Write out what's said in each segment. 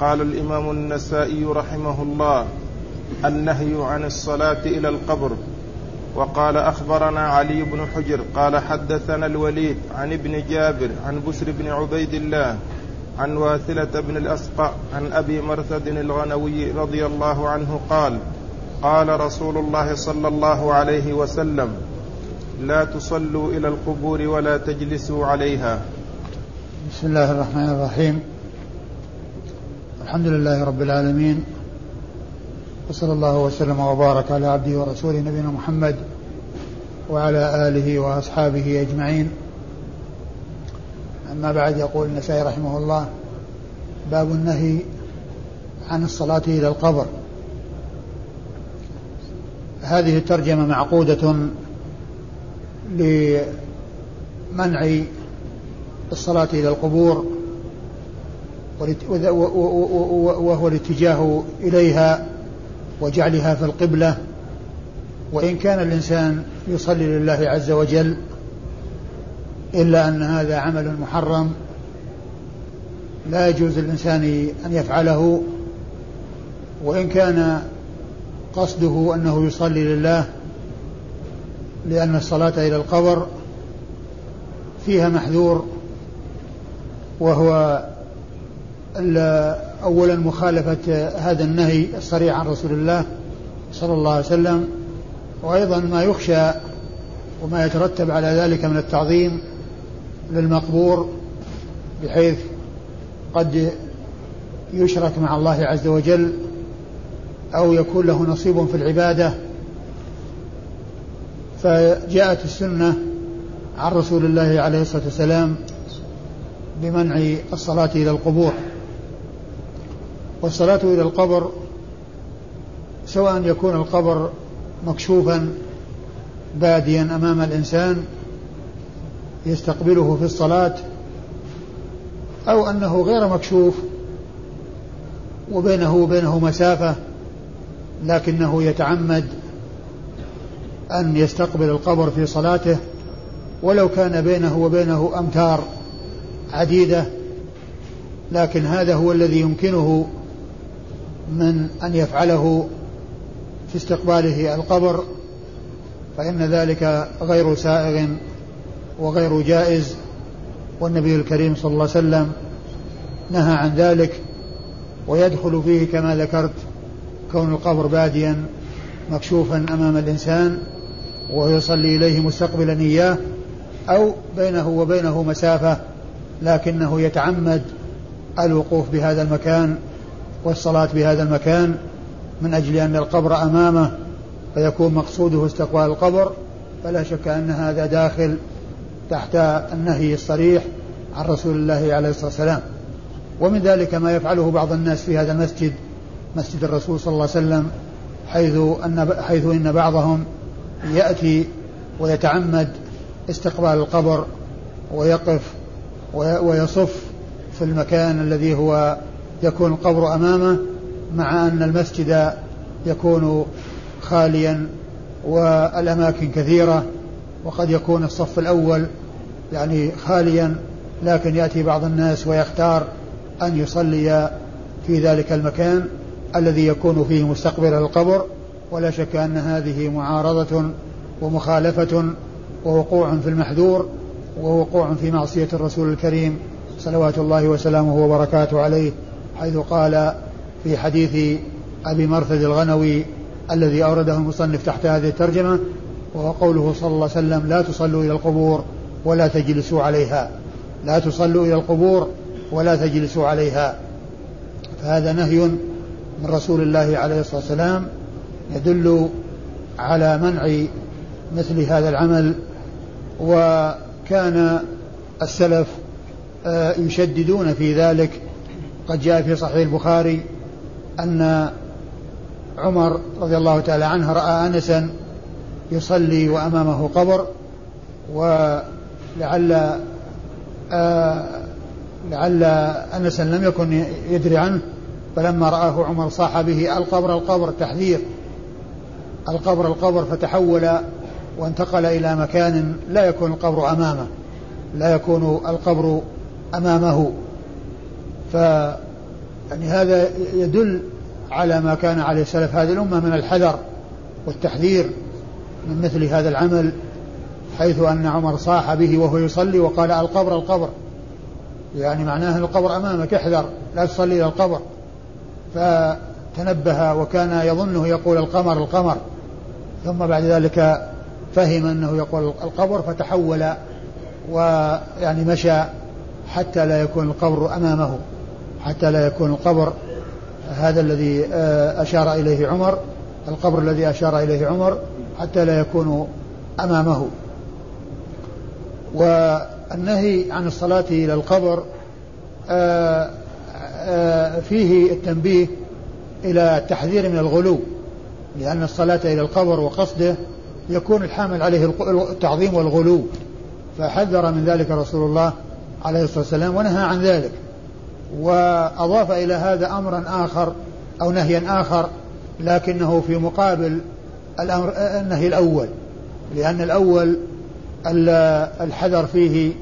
قال الإمام النسائي رحمه الله النهي عن الصلاة إلى القبر. وقال أخبرنا علي بن حجر قال حدثنا الوليد عن ابن جابر عن بسر بن عبيد الله عن واثلة بن الأسقع عن أبي مرثد الغنوي رضي الله عنه قال قال رسول الله صلى الله عليه وسلم لا تصلوا إلى القبور ولا تجلسوا عليها. بسم الله الرحمن الرحيم. الحمد لله رب العالمين وصلى الله وسلم وبارك على عبده ورسوله نبينا محمد وعلى آله وأصحابه أجمعين. أما بعد يقول النسائي رحمه الله باب النهي عن الصلاة إلى القبر. هذه الترجمة معقودة لمنع الصلاة إلى القبور وهو الاتجاه إليها وجعلها في القبلة. وإن كان الإنسان يصلي لله عز وجل إلا أن هذا عمل محرم لا يجوز للإنسان أن يفعله. وإن كان قصده أنه يصلي لله لأن الصلاة إلى القبر فيها محذور وهو أولا مخالفة هذا النهي الصريح عن رسول الله صلى الله عليه وسلم وأيضا ما يخشى وما يترتب على ذلك من التعظيم للمقبور بحيث قد يشرك مع الله عز وجل أو يكون له نصيب في العبادة. فجاءت السنة عن رسول الله عليه الصلاة والسلام بمنع الصلاة إلى القبور. والصلاة إلى القبر سواء يكون القبر مكشوفا باديا أمام الإنسان يستقبله في الصلاة أو أنه غير مكشوف وبينه وبينه مسافة لكنه يتعمد أن يستقبل القبر في صلاته ولو كان بينه وبينه أمتار عديدة لكن هذا هو الذي يمكنه من أن يفعله في استقباله القبر فإن ذلك غير سائغ وغير جائز. والنبي الكريم صلى الله عليه وسلم نهى عن ذلك ويدخل فيه كما ذكرت كون القبر باديا مكشوفا أمام الإنسان ويصلي إليه مستقبلا إياه أو بينه وبينه مسافة لكنه يتعمد الوقوف بهذا المكان والصلاة بهذا المكان من أجل أن القبر أمامه فيكون مقصوده استقبال القبر فلا شك أن هذا داخل تحت النهي الصريح عن رسول الله عليه الصلاة والسلام. ومن ذلك ما يفعله بعض الناس في هذا المسجد مسجد الرسول صلى الله عليه وسلم حيث أن حيث إن بعضهم يأتي ويتعمد استقبال القبر ويقف ويصف في المكان الذي هو يكون القبر أمامه مع أن المسجد يكون خاليا والأماكن كثيرة وقد يكون الصف الأول يعني خاليا لكن يأتي بعض الناس ويختار أن يصلي في ذلك المكان الذي يكون فيه مستقبل القبر ولا شك أن هذه معارضة ومخالفة ووقوع في المحذور ووقوع في معصية الرسول الكريم صلوات الله وسلامه وبركاته عليه. حيث قال في حديث أبي مرثد الغنوي الذي أورده المصنف تحت هذه الترجمة وهو قوله صلى الله عليه وسلم لا تصلوا إلى القبور ولا تجلسوا عليها. لا تصلوا إلى القبور ولا تجلسوا عليها. فهذا نهي من رسول الله عليه الصلاة والسلام يدل على منع مثل هذا العمل وكان السلف آه، يشددون في ذلك قد جاء في صحيح البخاري أن عمر رضي الله تعالى عنه رأى أنسا يصلي وأمامه قبر ولعل آه لعل أنسا لم يكن يدري عنه فلما رآه عمر صاح به القبر القبر تحذير القبر القبر فتحول وانتقل إلى مكان لا يكون القبر أمامه لا يكون القبر أمامه. يعني هذا يدل على ما كان عليه سلف هذه الأمة من الحذر والتحذير من مثل هذا العمل حيث أن عمر صاح به وهو يصلي وقال القبر القبر. يعني معناه القبر أمامك احذر لا تصلي إلى القبر. فتنبه وكان يظنه يقول القمر القمر. ثم بعد ذلك فهم أنه يقول القبر فتحول ويعني مشى حتى لا يكون القبر أمامه حتى لا يكون القبر هذا الذي آه، أشار إليه عمر القبر الذي أشار إليه عمر حتى لا يكون أمامه. والنهي عن الصلاة إلى القبر آه، آه، فيه التنبيه إلى التحذير من الغلو لأن الصلاة إلى القبر وقصده يكون الحامل عليه التعظيم والغلو. فحذر من ذلك رسول الله عليه الصلاة والسلام ونهى عن ذلك. وأضاف إلى هذا أمرا آخر أو نهيا آخر لكنه في مقابل الأمر النهي الأول. لأن الأول الحذر فيه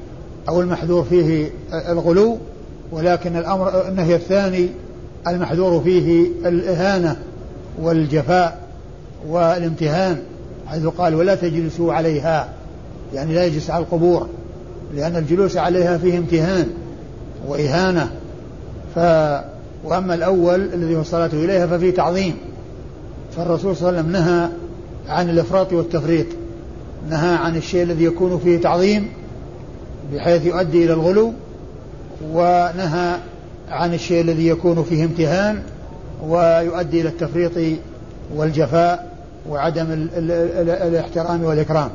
أو المحذور فيه الغلو ولكن الأمر النهي الثاني المحذور فيه الإهانة والجفاء والامتهان حيث قال ولا تجلسوا عليها. يعني لا يجلس على القبور. لأن الجلوس عليها فيه امتهان وإهانة. ف وأما الأول الذي هو الصلاة إليها ففيه تعظيم. فالرسول صلى الله عليه وسلم نهى عن الإفراط والتفريط. نهى عن الشيء الذي يكون فيه تعظيم بحيث يؤدي إلى الغلو ونهى عن الشيء الذي يكون فيه امتهان ويؤدي إلى التفريط والجفاء وعدم ال ال ال الاحترام والإكرام.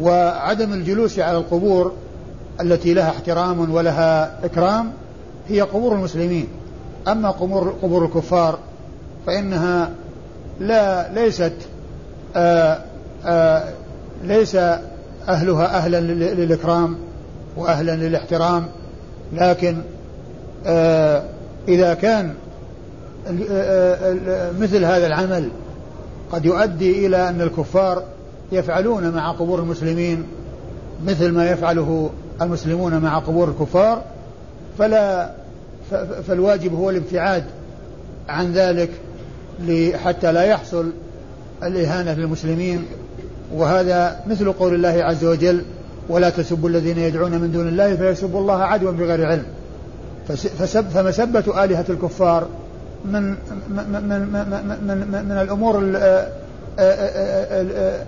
وعدم الجلوس على القبور التي لها احترام ولها إكرام هي قبور المسلمين. أما قبور قبور الكفار فإنها لا ليست آآ آآ ليس أهلها أهلا للإكرام وأهلا للاحترام لكن إذا كان مثل هذا العمل قد يؤدي إلى أن الكفار يفعلون مع قبور المسلمين مثل ما يفعله المسلمون مع قبور الكفار فلا فالواجب هو الابتعاد عن ذلك حتى لا يحصل الإهانة للمسلمين. وهذا مثل قول الله عز وجل ولا تسبوا الذين يدعون من دون الله فيسبوا الله عدوا بغير علم فسب فمسبة آلهة الكفار من من من من, من, من الأمور ال ال ال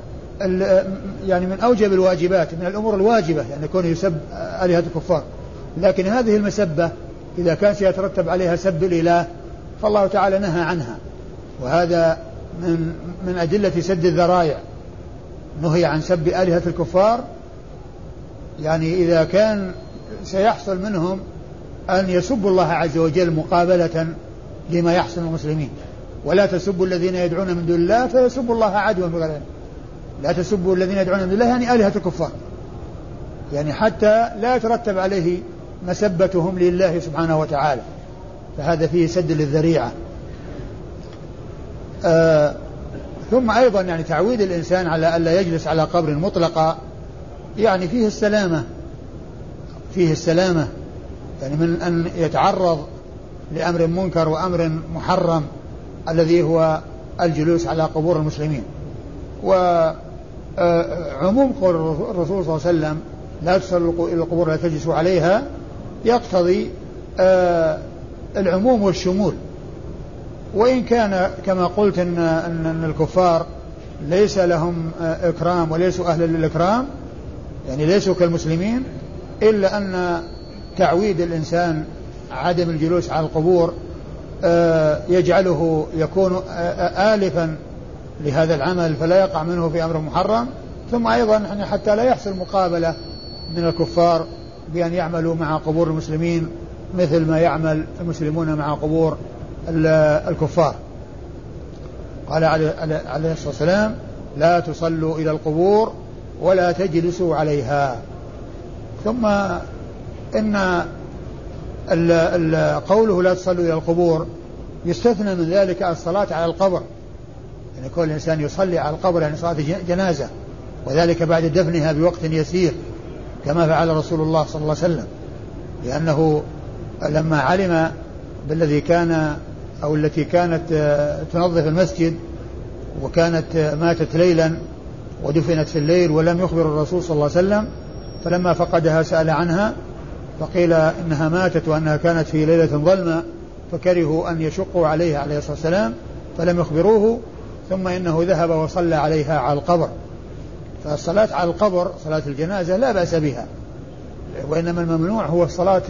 يعني من أوجب الواجبات من الأمور الواجبة يعني كونه يسب آلهة الكفار. لكن هذه المسبة إذا كان سيترتب عليها سب الإله فالله تعالى نهى عنها. وهذا من من أدلة سد الذرائع. نهي عن سب آلهة الكفار. يعني إذا كان سيحصل منهم أن يسبوا الله عز وجل مقابلة لما يحصل المسلمين. ولا تسبوا الذين يدعون من دون الله فيسبوا الله عدوا بغير لا تسبوا الذين يدعون من الله يعني آلهة الكفار. يعني حتى لا يترتب عليه مسبتهم لله سبحانه وتعالى. فهذا فيه سد للذريعة. آه ثم أيضا يعني تعويد الإنسان على ألا يجلس على قبر مطلقا يعني فيه السلامة. فيه السلامة. يعني من أن يتعرض لأمر منكر وأمر محرم الذي هو الجلوس على قبور المسلمين. وعموم آه، قول الرسول صلى الله عليه وسلم لا تصلوا إلى القبور لا تجلسوا عليها يقتضي آه، العموم والشمول. وإن كان كما قلت إن, إن الكفار ليس لهم آه، إكرام وليسوا أهلا للإكرام يعني ليسوا كالمسلمين إلا أن تعويد الإنسان عدم الجلوس على القبور آه، يجعله يكون آلفا لهذا العمل فلا يقع منه في أمر محرم. ثم أيضا حتى لا يحصل مقابلة من الكفار بأن يعملوا مع قبور المسلمين مثل ما يعمل المسلمون مع قبور الكفار. قال عليه الصلاة والسلام لا تصلوا إلى القبور ولا تجلسوا عليها. ثم إن قوله لا تصلوا إلى القبور يستثنى من ذلك الصلاة على القبر. يعني كل إنسان يصلي على القبر يعني صلاة جنازة وذلك بعد دفنها بوقت يسير كما فعل رسول الله صلى الله عليه وسلم. لأنه لما علم بالذي كان أو التي كانت تنظف المسجد وكانت ماتت ليلا ودفنت في الليل ولم يخبر الرسول صلى الله عليه وسلم فلما فقدها سأل عنها فقيل إنها ماتت وأنها كانت في ليلة ظلمة فكرهوا أن يشقوا عليها عليه الصلاة والسلام فلم يخبروه ثم إنه ذهب وصلى عليها على القبر. فالصلاة على القبر صلاة الجنازة لا بأس بها. وإنما الممنوع هو الصلاة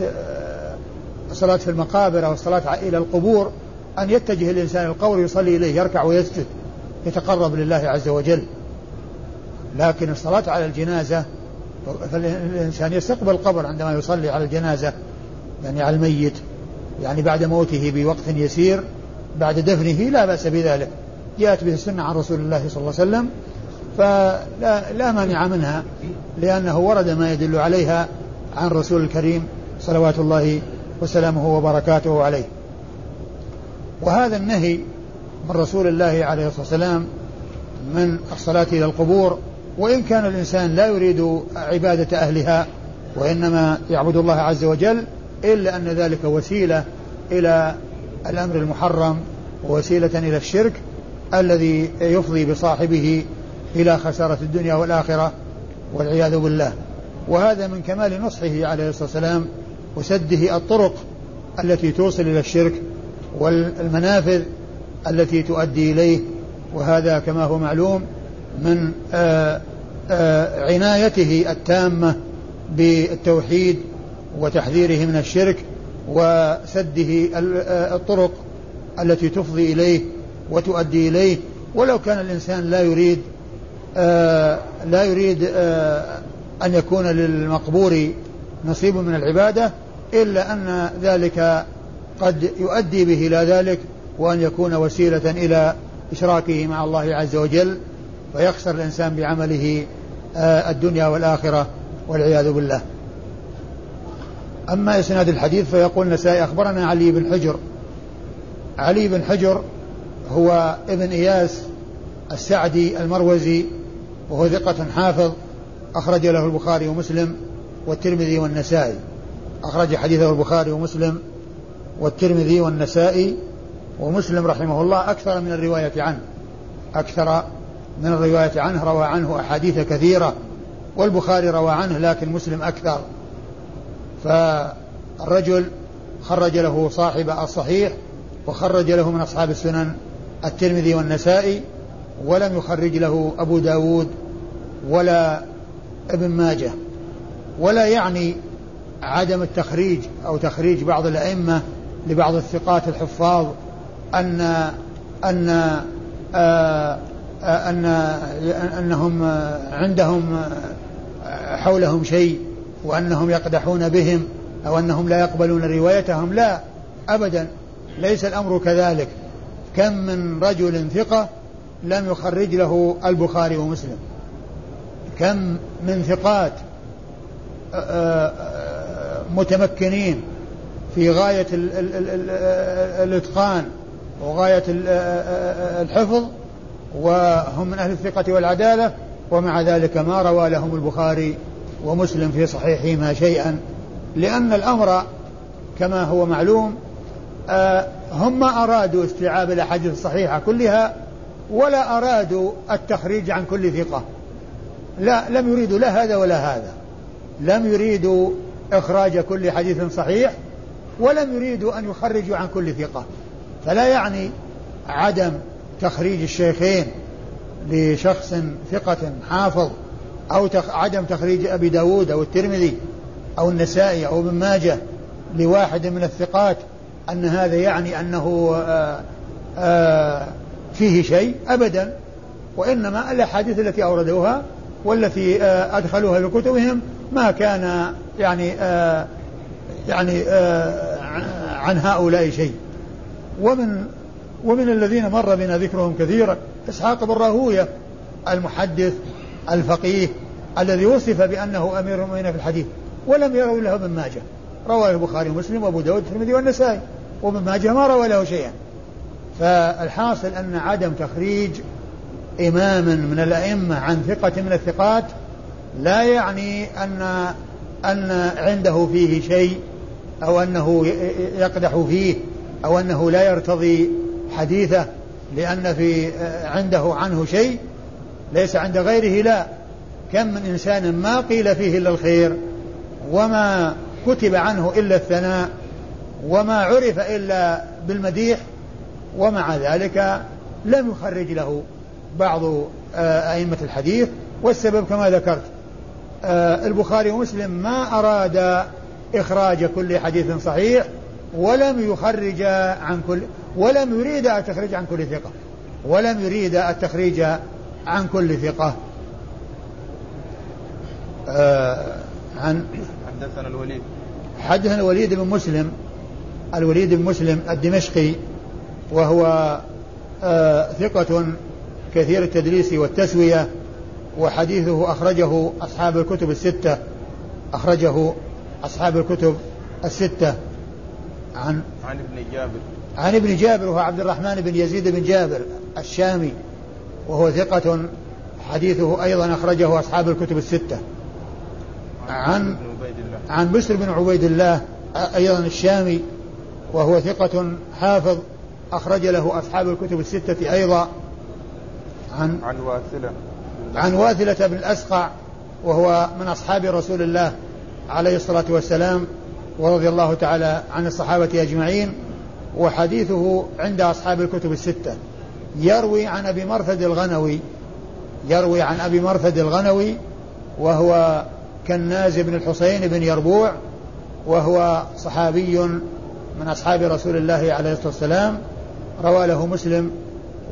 الصلاة في المقابر أو الصلاة إلى القبور أن يتجه الإنسان القبر يصلي إليه يركع ويسجد يتقرب لله عز وجل. لكن الصلاة على الجنازة فالإنسان يستقبل القبر عندما يصلي على الجنازة يعني على الميت يعني بعد موته بوقت يسير بعد دفنه لا بأس بذلك. جاءت به السنة عن رسول الله صلى الله عليه وسلم فلا لا مانع منها لأنه ورد ما يدل عليها عن رسول الكريم صلوات الله وسلامه وبركاته عليه. وهذا النهي من رسول الله عليه الصلاة والسلام من الصلاة إلى القبور وإن كان الإنسان لا يريد عبادة أهلها وإنما يعبد الله عز وجل إلا أن ذلك وسيلة إلى الأمر المحرم ووسيلة إلى الشرك الذي يفضي بصاحبه إلى خسارة الدنيا والآخرة والعياذ بالله. وهذا من كمال نصحه عليه الصلاة والسلام وسده الطرق التي توصل إلى الشرك والمنافذ التي تؤدي إليه. وهذا كما هو معلوم من آآ آآ عنايته التامة بالتوحيد وتحذيره من الشرك وسده الطرق التي تفضي إليه وتؤدي إليه. ولو كان الإنسان لا يريد لا يريد أن يكون للمقبور نصيب من العبادة إلا أن ذلك قد يؤدي به إلى ذلك وأن يكون وسيلة إلى إشراكه مع الله عز وجل فيخسر الإنسان بعمله الدنيا والآخرة والعياذ بالله. أما إسناد الحديث فيقول النسائي أخبرنا علي بن حجر علي بن حجر هو ابن إياس السعدي المروزي وهو ثقة حافظ أخرج له البخاري ومسلم والترمذي والنسائي. أخرج حديثه البخاري ومسلم والترمذي والنسائي ومسلم رحمه الله أكثر من الرواية عنه. أكثر من الرواية عنه روى عنه أحاديث كثيرة والبخاري روى عنه لكن مسلم أكثر. فالرجل خرج له صاحب الصحيح وخرج له من أصحاب السنن الترمذي والنسائي ولم يخرج له أبو داود ولا ابن ماجه ولا يعني عدم التخريج أو تخريج بعض الأئمة لبعض الثقات الحفاظ أن أن آه أن أنهم عندهم حولهم شيء وأنهم يقدحون بهم أو أنهم لا يقبلون روايتهم لا أبدا ليس الأمر كذلك. كم من رجل ثقة لم يخرج له البخاري ومسلم. كم من ثقات متمكنين في غاية الإتقان وغاية الحفظ وهم من أهل الثقة والعدالة ومع ذلك ما روى لهم البخاري ومسلم في صحيحهما شيئا. لأن الأمر كما هو معلوم هم ما أرادوا استيعاب الأحاديث الصحيحة كلها ولا أرادوا التخريج عن كل ثقة. لا لم يريدوا لا هذا ولا هذا. لم يريدوا إخراج كل حديث صحيح ولم يريدوا أن يخرجوا عن كل ثقة. فلا يعني عدم تخريج الشيخين لشخص ثقة حافظ أو تخ... عدم تخريج أبي داود أو الترمذي أو النسائي أو ابن ماجه لواحد من الثقات أن هذا يعني أنه آآ آآ فيه شيء أبدا وإنما الأحاديث التي أوردوها والتي أدخلوها في كتبهم ما كان يعني يعني عن هؤلاء شيء. ومن ومن الذين مر بنا ذكرهم كثيرا إسحاق بن راهوية المحدث الفقيه الذي وصف بأنه أمير المؤمنين في الحديث ولم يروا له ابن ماجه. رواه البخاري ومسلم وأبو داود والترمذي والنسائي. وابن ماجه ما روى له شيئا. فالحاصل أن عدم تخريج إمام من الأئمة عن ثقة من الثقات لا يعني ان أن عنده فيه شيء أو أنه يقدح فيه أو أنه لا يرتضي حديثه لأن في عنده عنه شيء ليس عند غيره لا. كم من إنسان ما قيل فيه إلا الخير وما كتب عنه إلا الثناء وما عرف إلا بالمديح ومع ذلك لم يخرج له بعض آه، أئمة الحديث. والسبب كما ذكرت آه، البخاري ومسلم ما أراد إخراج كل حديث صحيح ولم يخرج عن كل ولم يريد التخريج عن كل ثقة ولم يريد التخريج عن كل ثقة. آه عن حدثنا الوليد. حدثنا الوليد بن مسلم الوليد بن مسلم الدمشقي وهو آه ثقة كثير التدليس والتسوية وحديثه أخرجه أصحاب الكتب الستة أخرجه أصحاب الكتب الستة. عن عن ابن جابر. عن ابن جابر وهو عبد الرحمن بن يزيد بن جابر الشامي وهو ثقة حديثه أيضا أخرجه أصحاب الكتب الستة. عن عن بسر بن عبيد الله أيضا الشامي وهو ثقة حافظ أخرج له أصحاب الكتب الستة أيضا عن عن واثلة. عن واثلة بن الأسقع وهو من أصحاب رسول الله عليه الصلاة والسلام ورضي الله تعالى عن الصحابة أجمعين وحديثه عند أصحاب الكتب الستة. يروي عن أبي مرثد الغنوي يروي عن أبي مرثد الغنوي وهو كناز بن الحسين بن يربوع وهو صحابي من أصحاب رسول الله عليه الصلاة والسلام روى له مسلم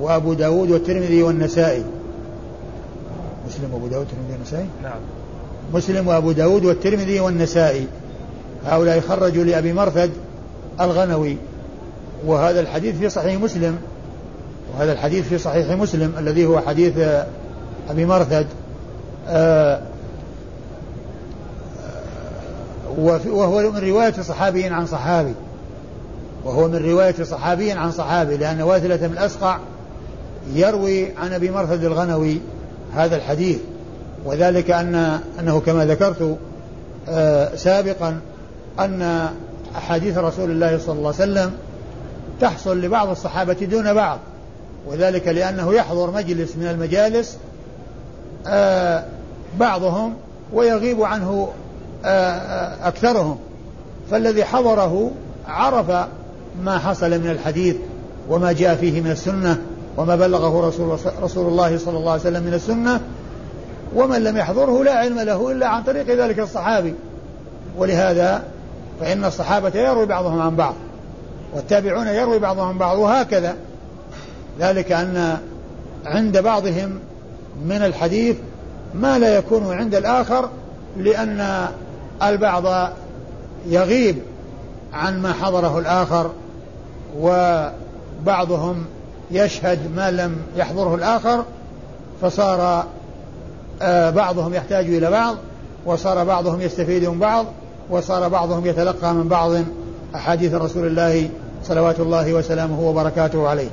وأبو داود والترمذي والنسائي. مسلم وأبو داود والترمذي والنسائي؟ نعم. مسلم وأبو داود والترمذي والنسائي. هؤلاء خرجوا لأبي مرثد الغنوي وهذا الحديث في صحيح مسلم. وهذا الحديث في صحيح مسلم الذي هو حديث أبي مرثد آه وهو من رواية صحابي عن صحابي. وهو من رواية صحابي عن صحابي لأن واثلة بن الأسقع يروي عن أبي مرثد الغنوي هذا الحديث. وذلك أن أنه كما ذكرت آه سابقا أن أحاديث رسول الله صلى الله عليه وسلم تحصل لبعض الصحابة دون بعض. وذلك لأنه يحضر مجلس من المجالس آه بعضهم ويغيب عنه آه أكثرهم. فالذي حضره عرف ما حصل من الحديث وما جاء فيه من السنة وما بلغه رسول, رسول الله صلى الله عليه وسلم من السنة ومن لم يحضره لا علم له إلا عن طريق ذلك الصحابي. ولهذا فإن الصحابة يروي بعضهم عن بعض والتابعون يروي بعضهم عن بعض وهكذا. ذلك أن عند بعضهم من الحديث ما لا يكون عند الآخر لأن البعض يغيب عن ما حضره الآخر وبعضهم يشهد ما لم يحضره الآخر فصار آه، بعضهم يحتاج إلى بعض وصار بعضهم يستفيد من بعض وصار بعضهم يتلقى من بعض أحاديث رسول الله صلوات الله وسلامه وبركاته عليه.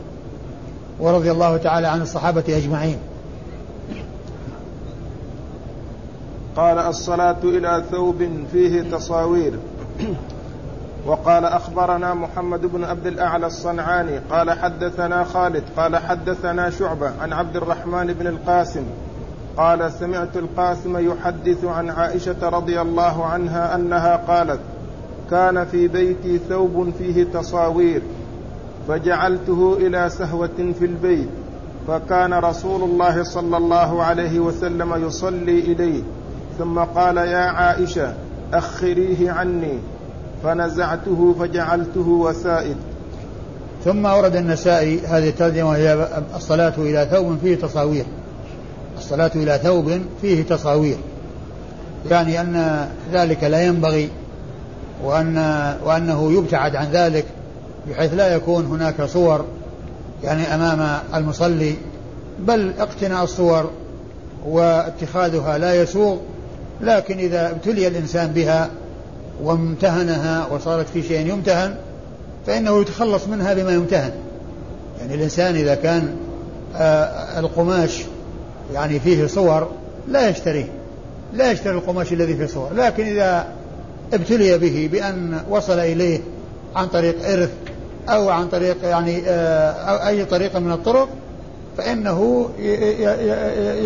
ورضي الله تعالى عن الصحابة أجمعين. قال الصلاة إلى ثوب فيه تصاوير. وقال أخبرنا محمد بن عبد الأعلى الصنعاني قال حدثنا خالد قال حدثنا شعبة عن عبد الرحمن بن القاسم قال سمعت القاسم يحدث عن عائشة رضي الله عنها أنها قالت كان في بيتي ثوب فيه تصاوير فجعلته إلى سهوة في البيت فكان رسول الله صلى الله عليه وسلم يصلي إليه ثم قال يا عائشة أخريه عني فنزعته فجعلته وسائد ثم أورد النسائي هذه الترجمة وهي الصلاة إلى ثوب فيه تصاوير. الصلاة إلى ثوب فيه تصاوير. يعني أن ذلك لا ينبغي وأن وأنه يبتعد عن ذلك بحيث لا يكون هناك صور يعني أمام المصلي بل اقتناء الصور واتخاذها لا يسوغ لكن إذا ابتلي الإنسان بها وامتهنها وصارت في شيء يمتهن فإنه يتخلص منها بما يمتهن. يعني الإنسان إذا كان آه القماش يعني فيه صور لا يشتريه لا يشتري القماش الذي فيه صور لكن إذا ابتلي به بأن وصل إليه عن طريق إرث أو عن طريق يعني آه، أي طريقة من الطرق فإنه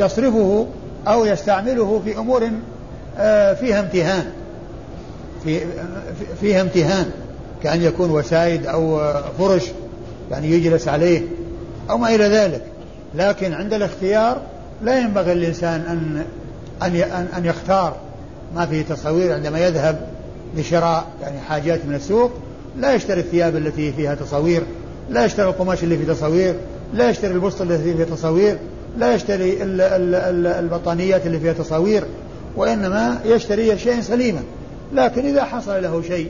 يصرفه أو يستعمله في أمور آه، فيها امتهان. في فيها امتهان كأن يكون وسائد أو فرش يعني يجلس عليه أو ما إلى ذلك. لكن عند الاختيار لا ينبغي للإنسان أن أن أن يختار ما فيه تصوير عندما يذهب لشراء يعني حاجات من السوق لا يشتري الثياب التي فيها تصوير لا يشتري القماش اللي فيه تصوير لا يشتري البسط الذي فيه تصوير لا يشتري البطانيات اللي فيها تصاوير وإنما يشتري شيء سليما. لكن إذا حصل له شيء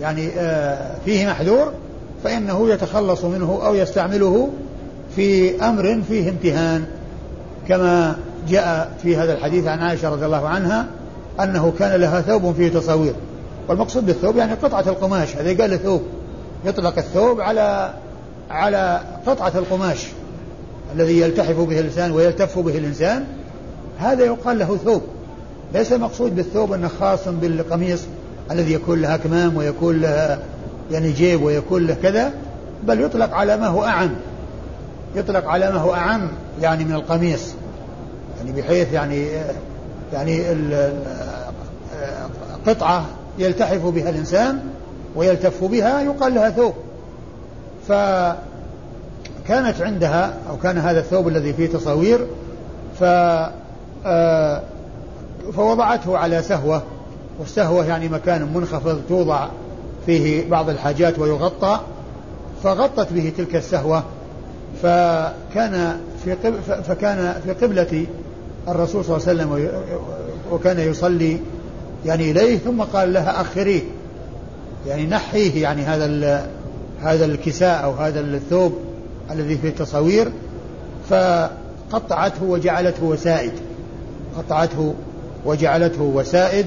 يعني آه، فيه محذور فإنه يتخلص منه أو يستعمله في أمر فيه امتهان. كما جاء في هذا الحديث عن عائشة رضي الله عنها أنه كان لها ثوب فيه تصاوير. والمقصود بالثوب يعني قطعة القماش هذا قال ثوب. يطلق الثوب على على قطعة القماش الذي يلتحف به الإنسان ويلتف به الإنسان. هذا يقال له ثوب. ليس المقصود بالثوب أنه خاص بالقميص الذي يكون له كمام ويكون له يعني جيب ويكون له كذا بل يطلق على ما هو أعم. يطلق على ما هو أعم يعني من القميص. يعني بحيث يعني يعني قطعة يلتحف بها الإنسان ويلتف بها يقال لها ثوب. فكانت عندها أو كان هذا الثوب الذي فيه تصاوير ف آه، فوضعته على سهوة والسهوة يعني مكان منخفض توضع فيه بعض الحاجات ويغطى فغطت به تلك السهوة فكان في فكان في قبلة الرسول صلى الله عليه وسلم وكان يصلي يعني إليه ثم قال لها أخريه يعني نحيه يعني هذا هذا الكساء أو هذا الثوب الذي فيه التصاوير فقطعته وجعلته وسائد قطعته وجعلته وسائد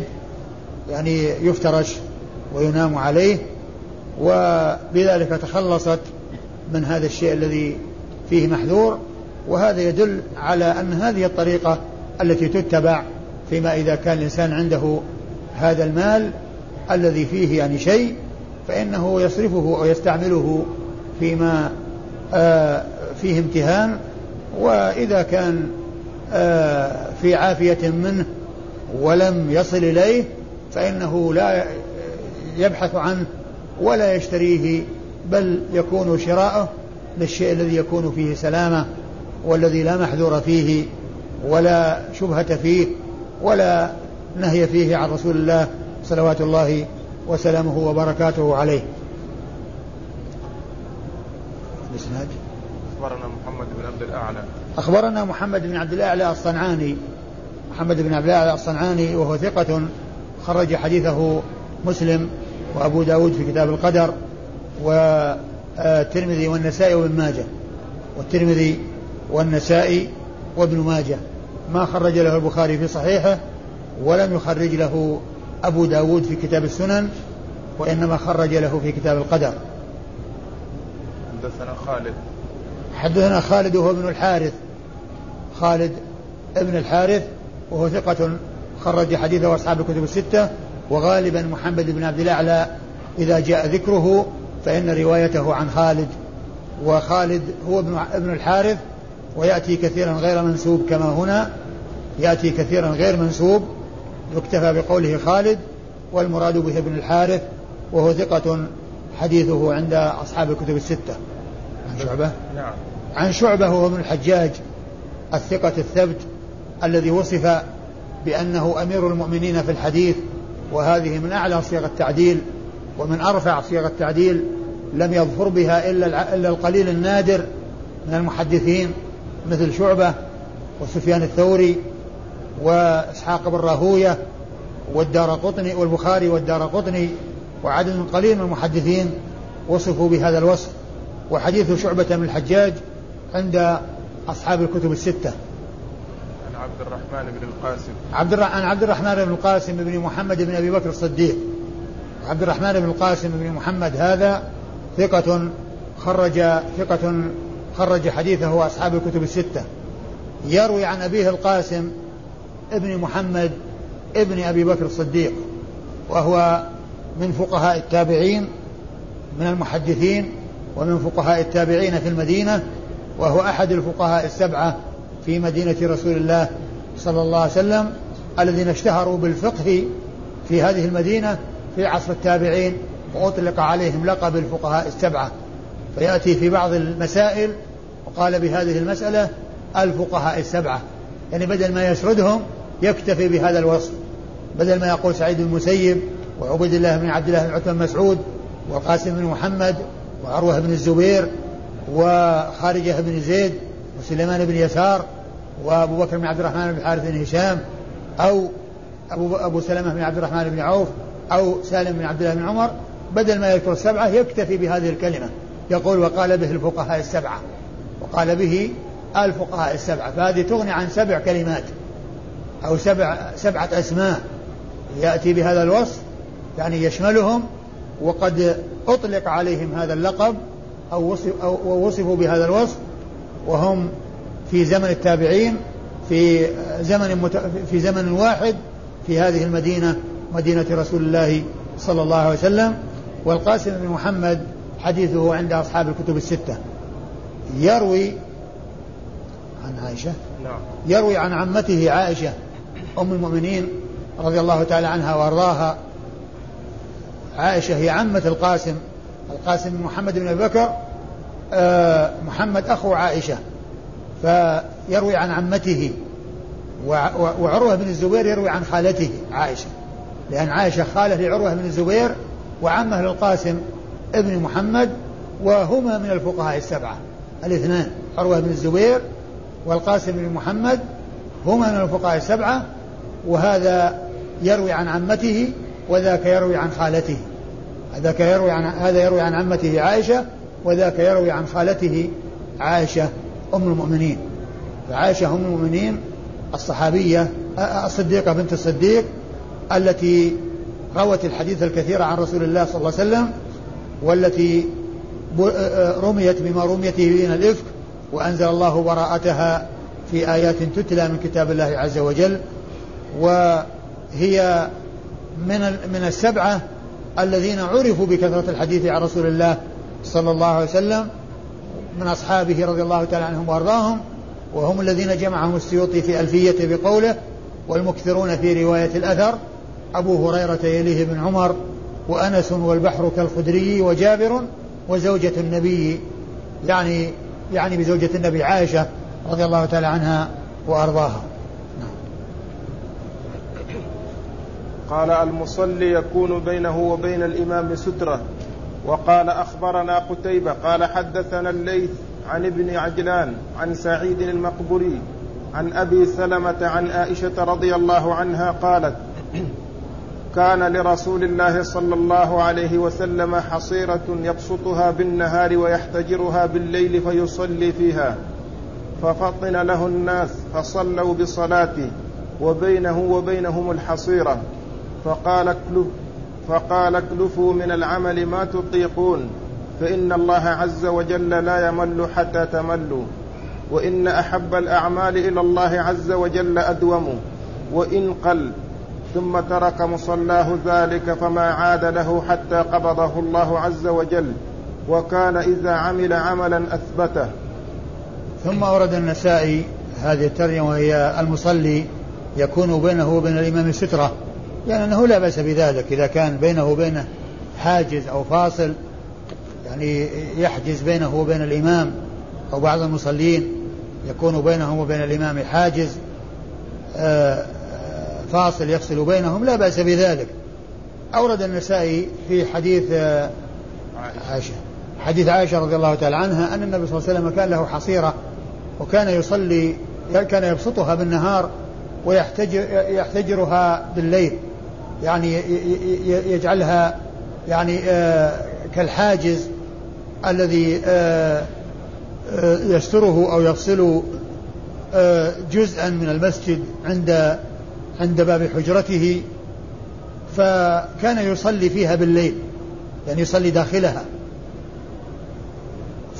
يعني يفترش وينام عليه وبذلك تخلصت من هذا الشيء الذي فيه محذور. وهذا يدل على أن هذه الطريقة التي تتبع فيما إذا كان الإنسان عنده هذا المال الذي فيه يعني شيء فإنه يصرفه أو يستعمله فيما آه فيه امتهان. وإذا كان آه في عافية منه ولم يصل إليه فإنه لا يبحث عنه ولا يشتريه بل يكون شراءه للشيء الذي يكون فيه سلامة والذي لا محذور فيه ولا شبهة فيه ولا نهي فيه عن رسول الله صلوات الله وسلامه وبركاته عليه. أخبرنا محمد بن عبد الأعلى. أخبرنا محمد بن عبد الأعلى الصنعاني. محمد بن عبد الاعلى الصنعاني وهو ثقة خرج حديثه مسلم وأبو داود في كتاب القدر والترمذي والنسائي وابن ماجه والترمذي والنسائي وابن ماجه. ما خرج له البخاري في صحيحه ولم يخرج له أبو داود في كتاب السنن وإنما خرج له في كتاب القدر. حدثنا خالد. حدثنا خالد وهو ابن الحارث. خالد ابن الحارث وهو ثقة خرج حديثه أصحاب الكتب الستة وغالبا محمد بن عبد الأعلى إذا جاء ذكره فإن روايته عن خالد وخالد هو ابن ابن الحارث ويأتي كثيرا غير منسوب كما هنا يأتي كثيرا غير منسوب يكتفى بقوله خالد والمراد به ابن الحارث وهو ثقة حديثه عند أصحاب الكتب الستة. عن شعبة؟ نعم. عن شعبة وهو ابن الحجاج الثقة الثبت الذي وصف بأنه أمير المؤمنين في الحديث وهذه من أعلى صيغ التعديل ومن أرفع صيغ التعديل لم يظفر بها إلا إلا القليل النادر من المحدثين مثل شعبة وسفيان الثوري وإسحاق بن راهوية والدار قطني والبخاري والدار قطني وعدد قليل من المحدثين وصفوا بهذا الوصف. وحديث شعبة من الحجاج عند أصحاب الكتب الستة. عبد الرحمن بن القاسم. عبد عن عبد الرحمن بن القاسم بن محمد بن أبي بكر الصديق. عبد الرحمن بن القاسم بن محمد هذا ثقة خرج ثقة خرج حديثه أصحاب الكتب الستة. يروي عن أبيه القاسم ابن محمد ابن أبي بكر الصديق وهو من فقهاء التابعين من المحدثين ومن فقهاء التابعين في المدينة وهو أحد الفقهاء السبعة في مدينة رسول الله صلى الله عليه وسلم الذين اشتهروا بالفقه في هذه المدينة في عصر التابعين وأطلق عليهم لقب الفقهاء السبعة. فيأتي في بعض المسائل وقال بهذه المسألة الفقهاء السبعة. يعني بدل ما يسردهم يكتفي بهذا الوصف. بدل ما يقول سعيد المسيب وعبيد الله بن عبد الله بن عثمان مسعود وقاسم بن محمد وعروة بن الزبير وخارجة بن زيد وسليمان بن يسار وأبو بكر بن عبد الرحمن بن الحارث بن هشام أو أبو, أبو سلمة بن عبد الرحمن بن عوف أو سالم بن عبد الله بن عمر بدل ما يذكر السبعة يكتفي بهذه الكلمة. يقول وقال به الفقهاء السبعة. وقال به الفقهاء السبعة. فهذه تغني عن سبع كلمات أو سبع سبعة أسماء. يأتي بهذا الوصف يعني يشملهم وقد أطلق عليهم هذا اللقب أو, وصف أو وصفوا بهذا الوصف وهم في زمن التابعين في زمن مت... في زمن واحد في هذه المدينة مدينة رسول الله صلى الله عليه وسلم. والقاسم بن محمد حديثه عند أصحاب الكتب الستة. يروي عن عائشة. نعم. يروي عن عمته عائشة أم المؤمنين رضي الله تعالى عنها وأرضاها. عائشة هي عمة القاسم القاسم بن محمد بن أبي بكر آه محمد أخو عائشة. فيروي عن عمته وعروة بن الزبير يروي عن خالته عائشة. لأن عائشة خالة لعروة بن الزبير وعمه للقاسم ابن محمد وهما من الفقهاء السبعة. الاثنان عروة بن الزبير والقاسم بن محمد هما من الفقهاء السبعة وهذا يروي عن عمته وذاك يروي عن خالته. هذاك يروي عن هذا يروي عن عمته عائشة وذاك يروي عن خالته عائشة. أم المؤمنين. فعائشة أم المؤمنين الصحابية الصديقة بنت الصديق التي روت الحديث الكثير عن رسول الله صلى الله عليه وسلم والتي رميت بما رميت به من الإفك وأنزل الله براءتها في آيات تتلى من كتاب الله عز وجل. وهي من من السبعة الذين عرفوا بكثرة الحديث عن رسول الله صلى الله عليه وسلم. من أصحابه رضي الله تعالى عنهم وأرضاهم وهم الذين جمعهم السيوطي في ألفية بقوله والمكثرون في رواية الأثر أبو هريرة يليه بن عمر وأنس والبحر كالخدري وجابر وزوجة النبي يعني يعني بزوجة النبي عائشة رضي الله تعالى عنها وأرضاها. قال المصلي يكون بينه وبين الإمام سترة. وقال أخبرنا قتيبة قال حدثنا الليث عن ابن عجلان عن سعيد المقبري عن أبي سلمة عن عائشة رضي الله عنها قالت كان لرسول الله صلى الله عليه وسلم حصيرة يبسطها بالنهار ويحتجرها بالليل فيصلي فيها ففطن له الناس فصلوا بصلاته وبينه وبينهم الحصيرة فقال فقال اكلفوا من العمل ما تطيقون فإن الله عز وجل لا يمل حتى تملوا. وإن أحب الأعمال إلى الله عز وجل أدوم. وإن قل ثم ترك مصلاه ذلك فما عاد له حتى قبضه الله عز وجل. وكان إذا عمل عملا أثبته. ثم أورد النسائي هذه الترجمة وهي المصلي يكون بينه وبين الإمام سترة. يعني أنه لا بأس بذلك. إذا كان بينه وبينه حاجز أو فاصل يعني يحجز بينه وبين الإمام أو بعض المصلين يكون بينهم وبين الإمام حاجز آه، فاصل يفصل بينهم لا بأس بذلك. أورد النسائي في حديث آه، عائشة. حديث عائشة رضي الله تعالى عنها أن النبي صلى الله عليه وسلم كان له حصيرة وكان يصلي كان يبسطها بالنهار ويحتجر يحتجرها بالليل. يعني يجعلها يعني آه، كالحاجز الذي آه، يستره أو يفصل جزءا من المسجد عند عند باب حجرته فكان يصلي فيها بالليل يعني يصلي داخلها.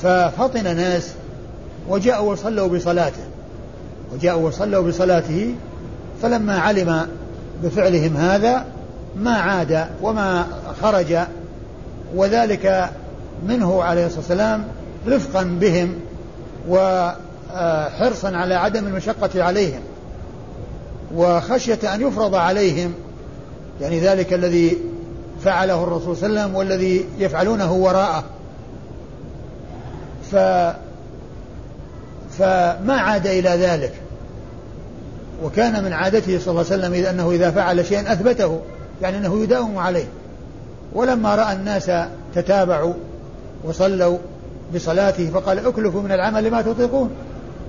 ففطن ناس وجاءوا وصلوا بصلاته وجاءوا وصلوا بصلاته فلما علم بفعلهم هذا ما عاد وما خرج وذلك منه عليه الصلاة والسلام رفقا بهم وحرصا على عدم المشقة عليهم وخشية أن يفرض عليهم. يعني ذلك الذي فعله الرسول صلى الله عليه وسلم والذي يفعلونه وراءه. ف فما عاد إلى ذلك. وكان من عادته صلى الله عليه وسلم أنه إذا فعل شيئا أثبته يعني أنه يداوم عليه. ولما رأى الناس تتابعوا وصلوا بصلاته فقال اكلفوا من العمل ما تطيقون.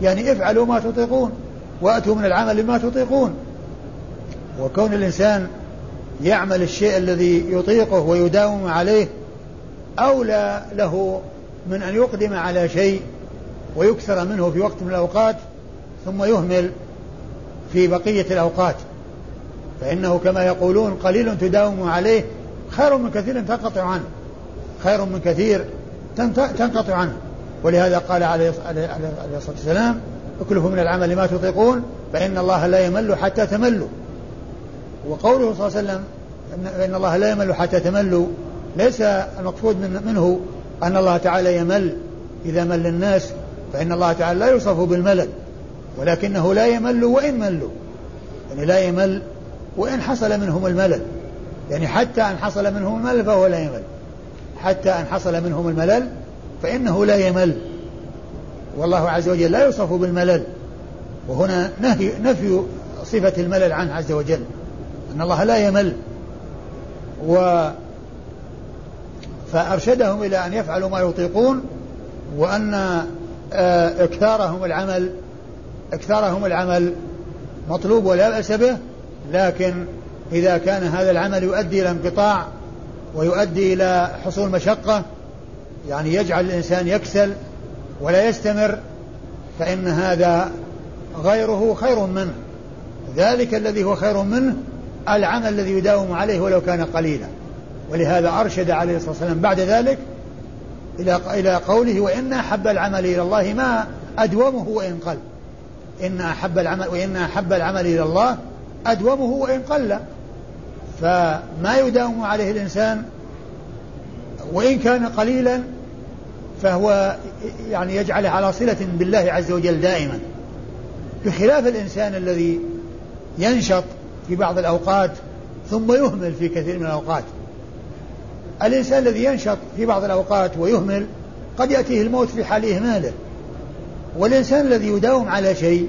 يعني افعلوا ما تطيقون وأتوا من العمل ما تطيقون. وكون الإنسان يعمل الشيء الذي يطيقه ويداوم عليه أولى له من أن يقدم على شيء ويكثر منه في وقت من الأوقات ثم يهمل في بقية الأوقات. فإنه كما يقولون قليل تداوم عليه خير من كثير تنقطع عنه. خير من كثير تنقطع عنه. ولهذا قال عليه الصلاة والسلام اكلفوا من العمل ما تطيقون فإن الله لا يمل حتى تملوا. وقوله صلى الله عليه وسلم فإن الله لا يمل حتى تملوا. ليس المقصود من منه أن الله تعالى يمل. إذا مل الناس فإن الله تعالى لا يوصف بالملل. ولكنه لا يمل وإن ملوا. يعني لا يمل وإن حصل منهم الملل. يعني حتى أن حصل منهم الملل فهو لا يمل. حتى أن حصل منهم الملل فإنه لا يمل. والله عز وجل لا يوصف بالملل. وهنا نهي نفي صفة الملل عنه عز وجل. أن الله لا يمل. و فأرشدهم إلى أن يفعلوا ما يطيقون وأن آه، إكثارهم العمل إكثارهم العمل مطلوب ولا بأس به لكن إذا كان هذا العمل يؤدي إلى انقطاع ويؤدي إلى حصول مشقة يعني يجعل الإنسان يكسل ولا يستمر فإن هذا غيره خير منه. ذلك الذي هو خير منه العمل الذي يداوم عليه ولو كان قليلا. ولهذا أرشد عليه الصلاة والسلام بعد ذلك إلى إلى قوله وإن أحب العمل إلى الله ما أدومه وإن قل. إن أحب العمل وإن أحب العمل إلى الله أدومه وإن قل. فما يداوم عليه الإنسان وإن كان قليلا فهو يعني يجعله على صلة بالله عز وجل دائما. بخلاف الإنسان الذي ينشط في بعض الأوقات ثم يهمل في كثير من الأوقات. الإنسان الذي ينشط في بعض الأوقات ويهمل قد يأتيه الموت في حال إهماله. والإنسان الذي يداوم على شيء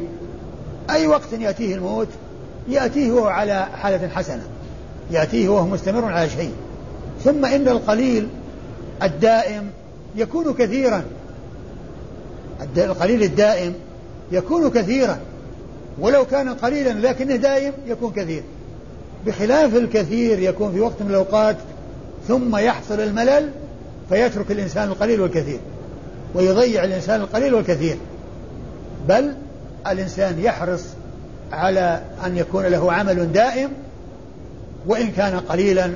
أي وقت يأتيه الموت يأتيه وهو على حالة حسنة يأتيه وهو مستمر على شيء. ثم إن القليل الدائم يكون كثيرا. القليل الدائم يكون كثيرا. ولو كان قليلا لكنه دائم يكون كثير. بخلاف الكثير يكون في وقت من الأوقات ثم يحصل الملل فيترك الإنسان القليل والكثير ويضيع الإنسان القليل والكثير. بل الإنسان يحرص على أن يكون له عمل دائم وإن كان قليلا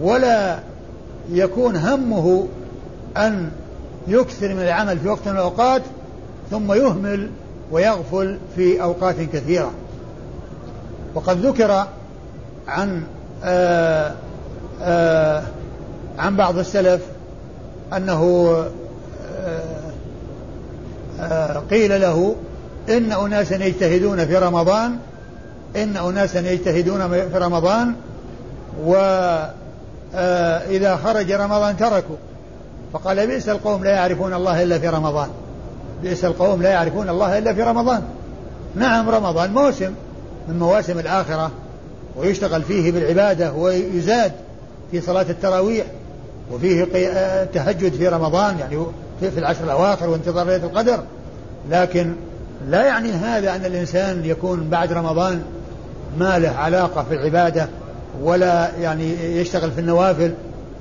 ولا يكون همه أن يكثر من العمل في وقت من الأوقات ثم يهمل ويغفل في أوقات كثيرة. وقد ذكر عن آآ آه، آآ آه، عن بعض السلف أنه آه، قيل له إن أناسا يجتهدون في رمضان إن أناسا يجتهدون في رمضان وإذا خرج رمضان تركوا. فقال بئس القوم لا يعرفون الله إلا في رمضان. بئس القوم لا يعرفون الله إلا في رمضان. نعم رمضان موسم من مواسم الآخرة ويشتغل فيه بالعبادة ويزاد في صلاة التراويح وفيه تهجد في رمضان يعني في العشر الأواخر وانتظار ليلة القدر. لكن لا يعني هذا أن الإنسان يكون بعد رمضان ما له علاقة في العبادة ولا يعني يشتغل في النوافل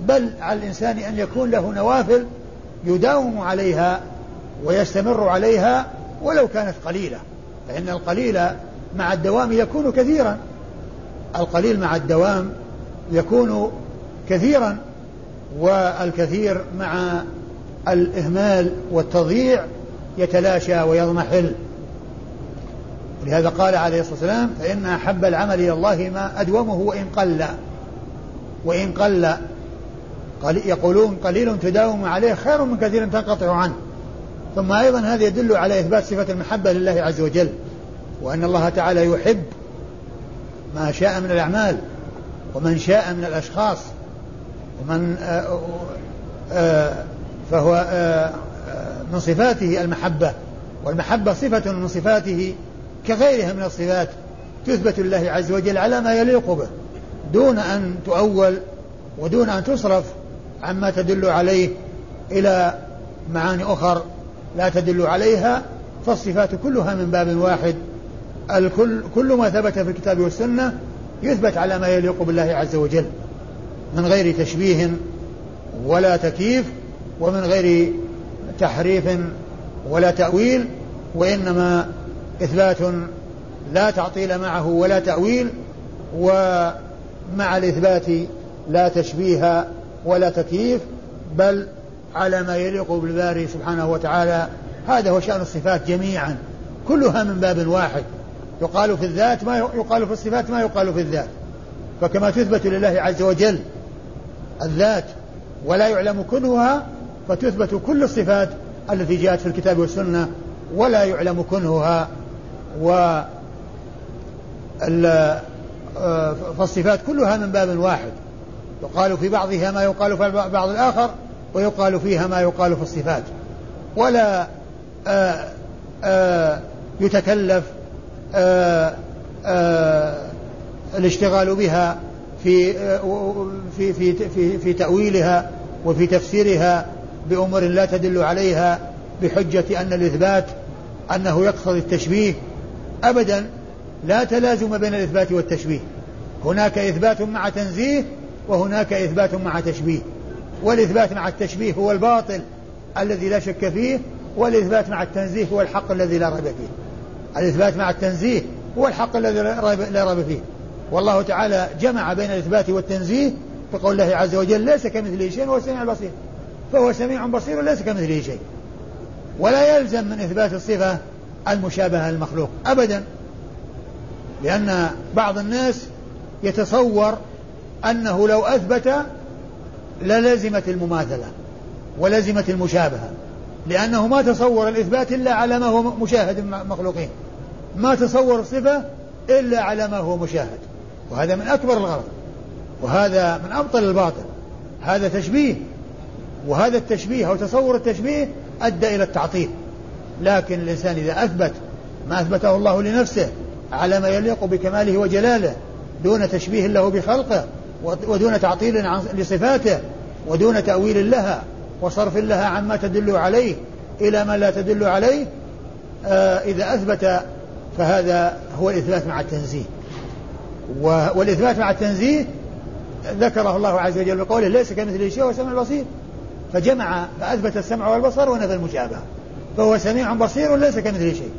بل على الإنسان أن يكون له نوافل يداوم عليها ويستمر عليها ولو كانت قليلة فإن القليل مع الدوام يكون كثيرا. القليل مع الدوام يكون كثيرا والكثير مع الإهمال والتضييع يتلاشى ويضمحل. لهذا قال عليه الصلاة والسلام فإن أحب العمل إلى الله ما أدومه وإن قل. وإن قل. يقولون قليل تداوم عليه خير من كثير تنقطع عنه. ثم أيضا هذا يدل على إثبات صفة المحبة لله عز وجل وأن الله تعالى يحب ما شاء من الأعمال ومن شاء من الأشخاص ومن آه، آه، فهو آه، من صفاته المحبة والمحبة صفة من صفاته كغيرها من الصفات تثبت لله عز وجل على ما يليق به دون أن تؤول ودون أن تصرف عما تدل عليه إلى معاني أخر لا تدل عليها فالصفات كلها من باب واحد. الكل كل ما ثبت في الكتاب والسنة يثبت على ما يليق بالله عز وجل من غير تشبيه ولا تكييف ومن غير تحريف ولا تأويل وإنما إثبات لا تعطيل معه ولا تأويل ومع الإثبات لا تشبيه ولا تكييف بل على ما يليق بالباري سبحانه وتعالى. هذا هو شأن الصفات جميعا كلها من باب واحد. يقال في الذات ما يقال في الصفات ما يقال في الذات. فكما تثبت لله عز وجل الذات ولا يعلم كنهها فتثبت كل الصفات التي جاءت في الكتاب والسنة ولا يعلم كنهها و فالصفات كلها من باب واحد. يقال في بعضها ما يقال في بعض الآخر ويقال فيها ما يقال في الصفات. ولا آآ آآ يتكلف الاشتغال بها في في في في, في تأويلها وفي تفسيرها بأمور لا تدل عليها بحجة أن الإثبات أنه يقصد التشبيه أبدا لا تلازم بين الإثبات والتشبيه. هناك إثبات مع تنزيه وهناك إثبات مع تشبيه. والإثبات مع التشبيه هو الباطل الذي لا شك فيه والإثبات مع التنزيه هو الحق الذي لا ريب فيه. الإثبات مع التنزيه هو الحق الذي لا ريب فيه. والله تعالى جمع بين الإثبات والتنزيه بقول الله عز وجل ليس كمثله شيء وهو السميع البصير. فهو سميع بصير ليس كمثله شيء. ولا يلزم من إثبات الصفة المشابهة للمخلوق أبدا. لأن بعض الناس يتصور أنه لو أثبت للزمت المماثلة ولزمت المشابهة. لأنه ما تصور الإثبات إلا على ما هو مشاهد مخلوقين. ما تصور الصفة إلا على ما هو مشاهد. وهذا من أكبر الغلط وهذا من أبطل الباطل. هذا تشبيه وهذا التشبيه أو تصور التشبيه أدى إلى التعطيل. لكن الإنسان إذا أثبت ما أثبته الله لنفسه على ما يليق بكماله وجلاله دون تشبيه له بخلقه ودون تعطيل لصفاته ودون تأويل لها وصرف لها عما تدل عليه إلى ما لا تدل عليه آه إذا أثبت فهذا هو الإثبات مع التنزيه. والإثبات مع التنزيه ذكره الله عز وجل بقوله ليس كمثله شيء السميع البصير. فجمع فأثبت السمع والبصر ونفى المشابهة فهو سميع بصير ليس كمثله شيء.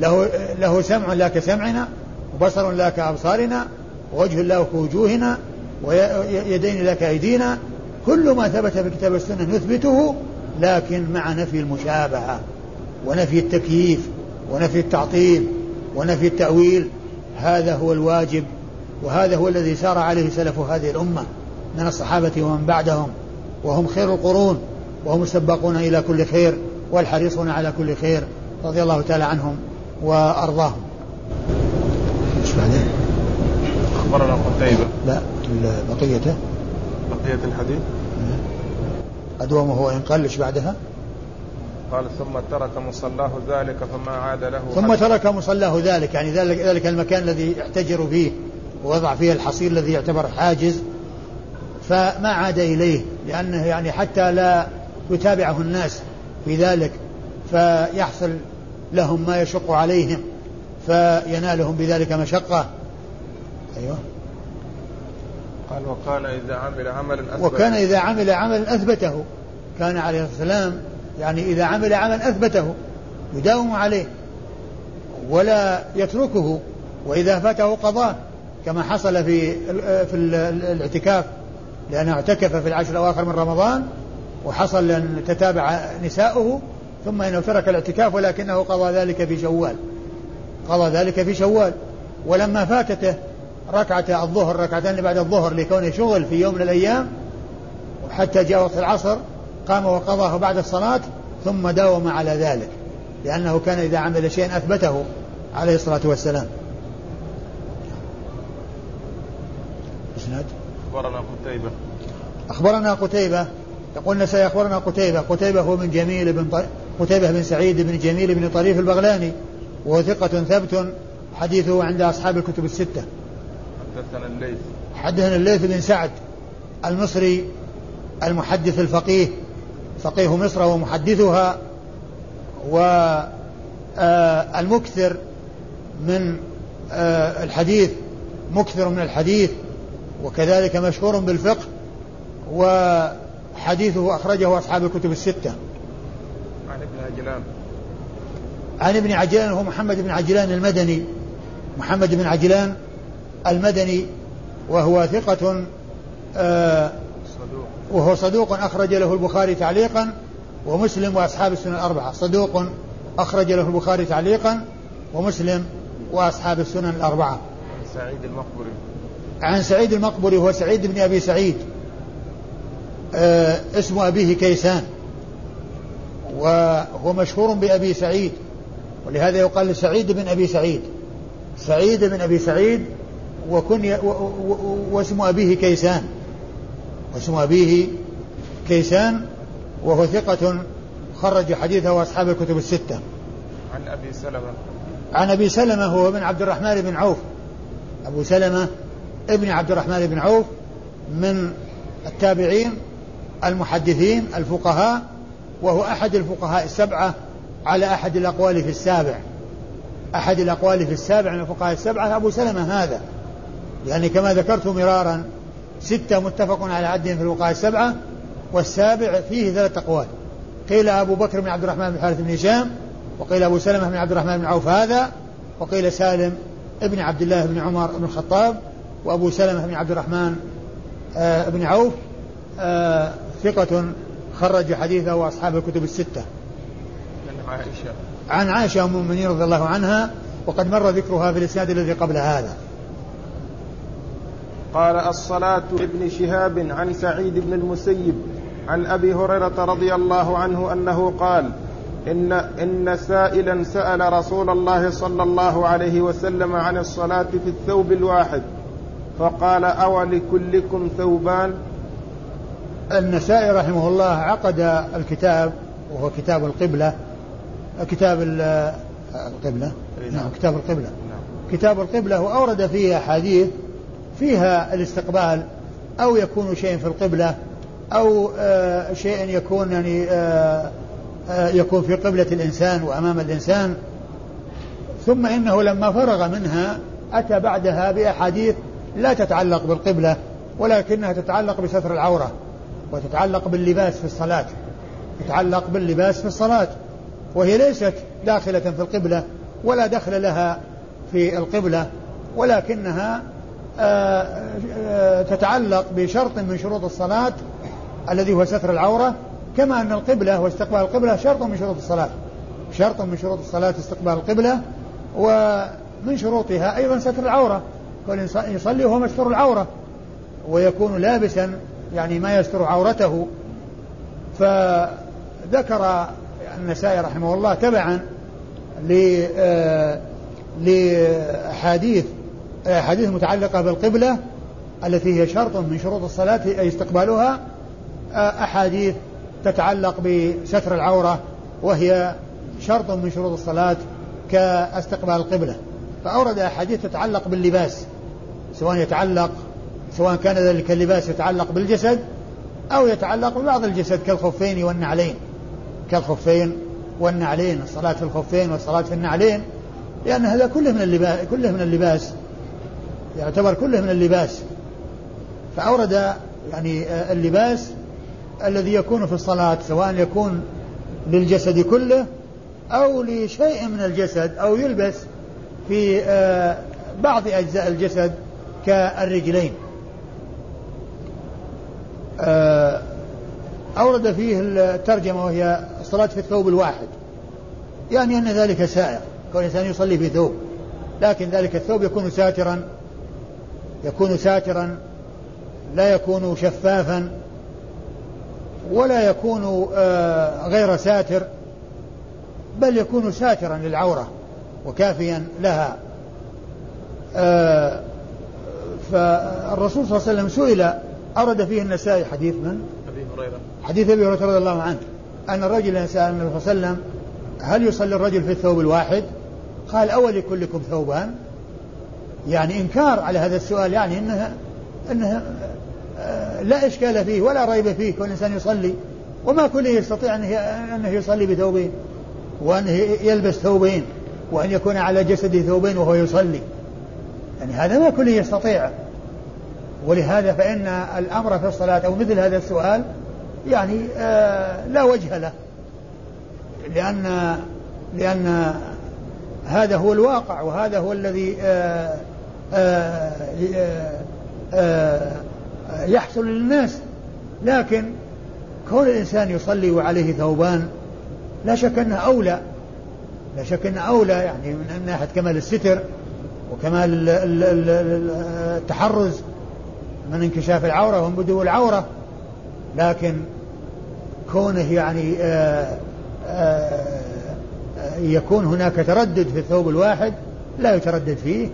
له له سمع لا كسمعنا وبصر لا كأبصارنا ووجه لا كوجوهنا ويدين لا كأيدينا. كل ما ثبت في الكتاب والسنة نثبته لكن مع نفي المشابهة ونفي التكييف ونفي التعطيل ونفي التأويل هذا هو الواجب وهذا هو الذي سار عليه سلف هذه الأمة من الصحابة ومن بعدهم. وهم خير القرون وهم السباقون إلى كل خير والحريصون على كل خير رضي الله تعالى عنهم وأرضاهم. إيش بعدين؟ أخبرنا قتيبة. لا بقيته بقية. الحديث. أدومه وإن قل إيش بعدها؟ قال ثم ترك مصلاه ذلك فما عاد له ثم ترك مصلاه ذلك يعني ذلك, ذلك المكان الذي يحتجر فيه ووضع فيه الحصير الذي يعتبر حاجز فما عاد إليه. لأنه يعني حتى لا يتابعه الناس في ذلك فيحصل لهم ما يشق عليهم فينالهم بذلك مشقة. أيوه. قال وكان إذا عمل عملا أثبته. وكان إذا عمل عملا أثبته. كان عليه السلام يعني إذا عمل عملا أثبته يداوم عليه ولا يتركه وإذا فاته قضاه كما حصل في في الاعتكاف. لأنه اعتكف في العشر الأواخر من رمضان وحصل أن تتابع نساؤه ثم إنه ترك الاعتكاف ولكنه قضى ذلك في شوال. قضى ذلك في شوال. ولما فاتته ركعة الظهر ركعتين بعد الظهر لكونه شغل في يوم من الأيام حتى جاء وقت العصر قام وقضاه بعد الصلاة ثم داوم على ذلك لأنه كان إذا عمل شيئا أثبته عليه الصلاة والسلام إسناد أخبرنا قتيبة. أخبرنا قتيبة؟ يقول النسائي أخبرنا قتيبة. قتيبة هو من جميل بن ط... قتيبة بن سعيد بن جميل بن طريف البغلاني وهو ثقة ثبت حديثه عند أصحاب الكتب الستة. حدثنا الليث. حدثنا الليث بن سعد المصري المحدث الفقيه. فقيه مصر ومحدثها والمكثر آه، من الحديث مكثر من الحديث وكذلك مشهور بالفقه وحديثه أخرجه أصحاب الكتب الستة. عن ابن عجلان. عن ابن عجلان هو محمد بن عجلان المدني. محمد بن عجلان المدني وهو ثقة آه صدوق وهو صدوق أخرج له البخاري تعليقا ومسلم وأصحاب السنن الأربعة. صدوق أخرج له البخاري تعليقا ومسلم وأصحاب السنن الأربعة. عن سعيد المقبري. عن سعيد المقبري هو سعيد بن أبي سعيد. آه اسم أبيه كيسان. وهو مشهور بأبي سعيد. ولهذا يقال سعيد بن أبي سعيد. سعيد بن أبي سعيد وكن واسم أبيه كيسان. واسم أبيه كيسان وهو ثقة خرج حديثه أصحاب الكتب الستة. عن أبي سلمة. عن أبي سلمة هو ابن عبد الرحمن بن عوف. أبو سلمة ابن عبد الرحمن بن عوف من التابعين المحدثين الفقهاء وهو أحد الفقهاء السبعة على أحد الأقوال في السابع. أحد الأقوال في السابع من الفقهاء السبعة أبو سلمة هذا. يعني كما ذكرت مرارا ستة متفق على عدهم في الفقهاء السبعة والسابع فيه ثلاث أقوال. قيل أبو بكر بن عبد الرحمن بن الحارث بن هشام وقيل أبو سلمة بن عبد الرحمن بن عوف هذا وقيل سالم ابن عبد الله بن عمر بن الخطاب وأبو سلمة بن عبد الرحمن آه بن عوف آه ثقة خرج حديثه وأصحاب الكتب الستة. عن عائشة. عن عائشة أم المؤمنين رضي الله عنها وقد مر ذكرها في الإسناد الذي قبل هذا. قال الصلاة ابن شهاب عن سعيد بن المسيب عن أبي هريرة رضي الله عنه أنه قال إن إن سائلا سأل رسول الله صلى الله عليه وسلم عن الصلاة في الثوب الواحد. فقال أو لكلكم ثوبان النسائي رحمه الله عقد الكتاب وهو كتاب القبلة كتاب القبلة نعم. نعم كتاب القبلة نعم. كتاب القبلة وأورد فيه أحاديث فيها الاستقبال أو يكون شيء في القبلة أو آه شيء يكون يعني آه آه يكون في قبلة الإنسان وأمام الإنسان ثم إنه لما فرغ منها أتى بعدها بأحاديث لا تتعلق بالقبلة ولكنها تتعلق بستر العورة وتتعلق باللباس في الصلاة تتعلق باللباس في الصلاة وهي ليست داخلة في القبلة ولا دخل لها في القبلة ولكنها آه، آه، تتعلق بشرط من شروط الصلاة الذي هو ستر العورة كما أن القبلة واستقبال القبلة شرط من شروط الصلاة شرط من شروط الصلاة استقبال القبلة ومن شروطها أيضا ستر العورة. كل يصلي وهو مستر العورة ويكون لابسا يعني ما يستر عورته. فذكر النسائي رحمه الله تبعا آه، لأحاديث أحاديث متعلقة بالقبلة التي هي شرط من شروط الصلاة أي استقبالها أحاديث تتعلق بستر العورة وهي شرط من شروط الصلاة كاستقبال القبلة. فأورد أحاديث تتعلق باللباس. سواء يتعلق سواء كان ذلك اللباس يتعلق بالجسد أو يتعلق ببعض الجسد كالخفين والنعلين. كالخفين والنعلين الصلاة في الخفين والصلاة في النعلين لأن هذا كله من اللباس كله من اللباس يعتبر كله من اللباس. فأورد يعني اللباس الذي يكون في الصلاة سواء يكون للجسد كله أو لشيء من الجسد أو يلبس في آه، بعض أجزاء الجسد. كالرجلين. آه، أورد فيه الترجمة وهي الصلاة في الثوب الواحد. يعني أن ذلك سائر. كون الإنسان يصلي في ثوب. لكن ذلك الثوب يكون ساترا يكون ساترا لا يكون شفافا ولا يكون آه، غير ساتر بل يكون ساترا للعورة وكافيا لها. آه، فالرسول صلى الله عليه وسلم سئل أرد فيه النسائي حديث من؟ أبي هريرة حديث أبي هريرة رضي الله عنه أن الرجل سأل النبي صلى الله عليه وسلم هل يصلي الرجل في الثوب الواحد؟ قال أول كلكم ثوبان يعني إنكار على هذا السؤال يعني أنه أنه آه، لا إشكال فيه ولا ريب فيه كل إنسان يصلي وما كل يستطيع أنه أنه يصلي بثوبين وأنه يلبس ثوبين وأن يكون على جسده ثوبين وهو يصلي يعني هذا ما كل يستطيع. ولهذا فإن الأمر في الصلاة أو مثل هذا السؤال يعني آه لا وجه له. لأن لأن هذا هو الواقع وهذا هو الذي آه آه آه, آه، يحصل للناس. لكن كون الإنسان يصلي وعليه ثوبان لا شك أنه أولى. لا شك أنه أولى يعني من ناحية كمال الستر. وكمال التحرز من انكشاف العورة ومن بدو العورة لكن كونه يعني آه، آآ آه، يكون هناك تردد في الثوب الواحد لا يتردد فيه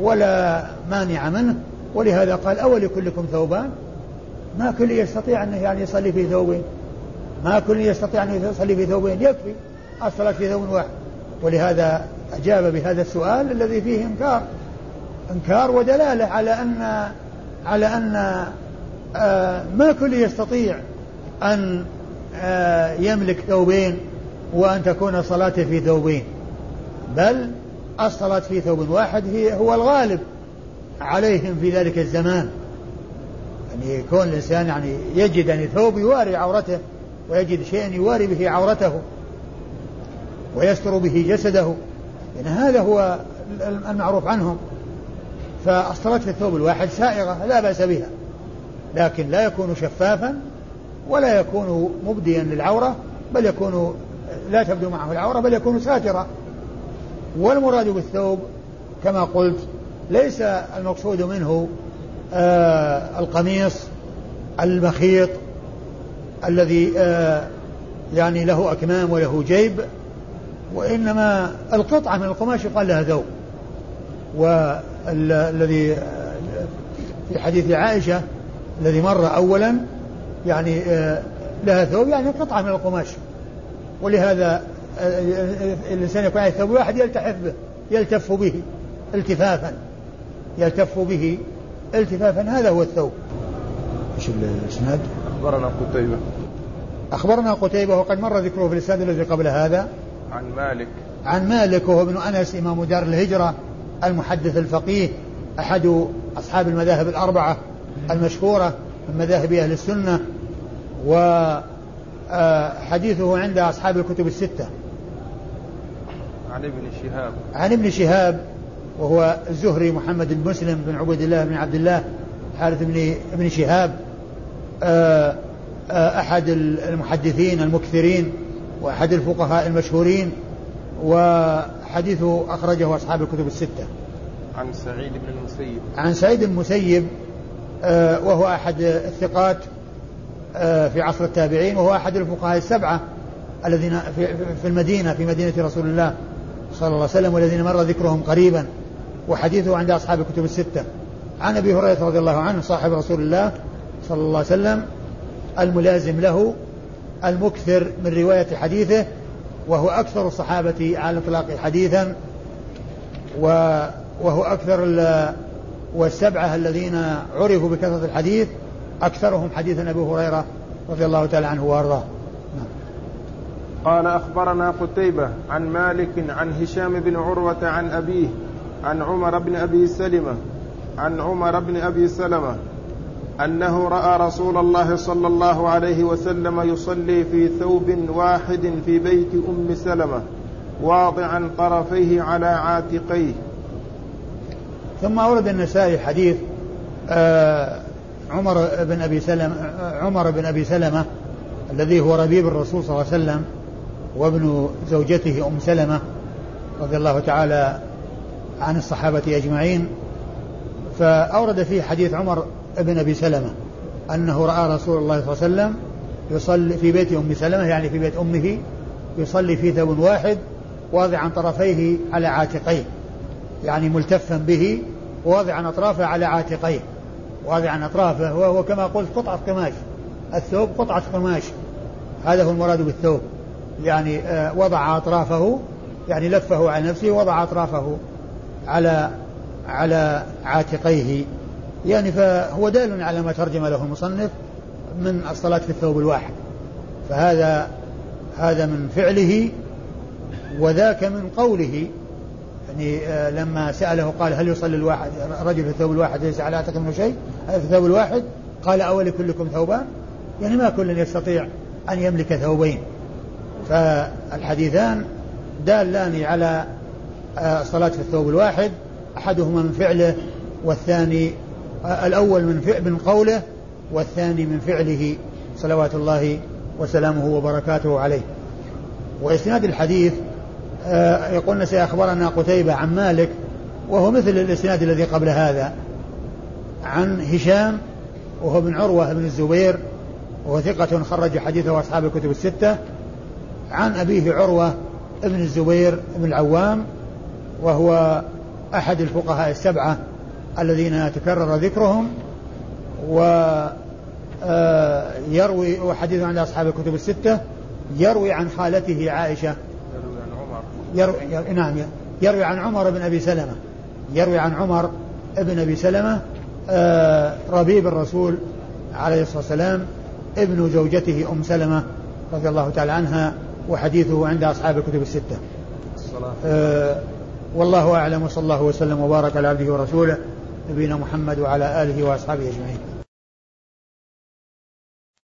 ولا مانع منه ولهذا قال أول كلكم ثوبان؟ ما كل يستطيع أنه يعني يصلي في ثوبين. ما كل يستطيع أن يصلي في ثوبين يكفي الصلاة في ثوب واحد. ولهذا أجاب بهذا السؤال الذي فيه إنكار إنكار ودلالة على أن على أن آه، ما كل يستطيع أن آه، يملك ثوبين وأن تكون صلاته في ثوبين بل الصلاة في ثوب واحد هي هو الغالب عليهم في ذلك الزمان. يعني يكون الإنسان يعني يجد أن ثوب يواري عورته ويجد شيئا يواري به عورته ويستر به جسده يعني هذا هو المعروف عنهم. في الثوب الواحد سائغة لا بأس بها. لكن لا يكون شفافا ولا يكون مبديا للعورة بل يكون لا تبدو معه العورة بل يكون ساترا. والمراد بالثوب كما قلت ليس المقصود منه آه القميص المخيط الذي آه يعني له أكمام وله جيب. وإنما القطعة من القماش يقال لها ثوب والذي في حديث عائشة الذي مر أولا يعني آه، لها ثوب يعني قطعة من القماش. ولهذا آه، الإنسان يكون عليه ثوب واحد يلتحف به يلتف به التفافا يلتف به التفافا. هذا هو الثوب. إيش الإسناد؟ أخبرنا قتيبة. أخبرنا قتيبة وقد مر ذكره في الإسناد الذي قبل هذا. عن مالك. عن مالك وهو ابن أنس إمام دار الهجرة المحدث الفقيه أحد أصحاب المذاهب الأربعة المشهورة من مذاهب أهل السنة وحديثه عند أصحاب الكتب الستة. عن ابن شهاب. عن ابن شهاب وهو الزهري محمد بن مسلم بن عبد الله بن عبد الله حارث بن ابن شهاب آه، آه، أحد المحدثين المكثرين. وأحد الفقهاء المشهورين وحديثه أخرجه أصحاب الكتب الستة. عن سعيد بن المسيب. عن سعيد بن المسيب آه، وهو أحد الثقات في عصر التابعين وهو أحد الفقهاء السبعة الذين في المدينة في مدينة رسول الله صلى الله عليه وسلم والذين مر ذكرهم قريبا وحديثه عند أصحاب الكتب الستة. عن أبي هريرة رضي الله عنه صاحب رسول الله صلى الله عليه وسلم الملازم له المكثر من رواية حديثه وهو أكثر الصحابة على الإطلاق حديثا وهو أكثر والسبعة الذين عرفوا بكثرة الحديث أكثرهم حديثا أبي هريرة رضي الله تعالى عنه وأرضاه. قال أخبرنا قتيبة عن مالك عن هشام بن عروة عن أبيه عن عمر بن أبي سلمة عن عمر بن أبي سلمة أنه رأى رسول الله صلى الله عليه وسلم يصلي في ثوب واحد في بيت أم سلمة واضعا طرفيه على عاتقيه. ثم أورد النسائي حديث آه عمر بن أبي سلمة عمر بن أبي سلمة الذي هو ربيب الرسول صلى الله عليه وسلم وابن زوجته أم سلمة رضي الله تعالى عن الصحابة أجمعين. فأورد فيه حديث عمر بن أبي سلمة أنه رأى رسول الله صلى الله عليه وسلم يصلي في بيت أم سلمة يعني في بيت أمه يصلي في ثوب واحد واضعا طرفيه على عاتقيه يعني ملتفا به واضعا أطرافه على عاتقيه واضعا أطرافه وهو كما قلت قطعة قماش الثوب قطعة قماش هذا هو المراد بالثوب يعني آه، وضع أطرافه يعني لفه على نفسه وضع أطرافه على على عاتقيه. يعني فهو دال على ما ترجم له المصنف من الصلاة في الثوب الواحد. فهذا هذا من فعله وذاك من قوله. يعني آه، لما سأله قال هل يصلي الواحد رجل في الثوب الواحد ليس على عاتقه منه شيء؟ في الثوب الواحد؟ قال أولي كلكم ثوبان؟ يعني ما كل يستطيع أن يملك ثوبين. فالحديثان دالان على آه، الصلاة في الثوب الواحد أحدهما من فعله والثاني الأول من من قوله والثاني من فعله صلوات الله وسلامه وبركاته عليه. وإسناد الحديث آه، يقولون سيخبرنا قتيبة عن مالك وهو مثل الإسناد الذي قبل هذا. عن هشام وهو بن عروة بن الزبير وهو ثقة خرج حديثه أصحاب الكتب الستة. عن أبيه عروة بن الزبير بن العوام وهو أحد الفقهاء السبعة. الذين تكرر ذكرهم ويروي آه، وحديث عند أصحاب الكتب الستة يروي عن خالته عائشة. يروي عن عمر. يروي نعم يروي عن عمر بن أبي سلمة. يروي عن عمر بن أبي سلمة آه، ربيب الرسول عليه الصلاة والسلام ابن زوجته أم سلمة رضي الله تعالى عنها وحديثه عند أصحاب الكتب الستة. الصلاة. آه والله أعلم وصلى الله وسلم وبارك على عبده ورسوله. نبينا محمد وعلى آله وأصحابه أجمعين.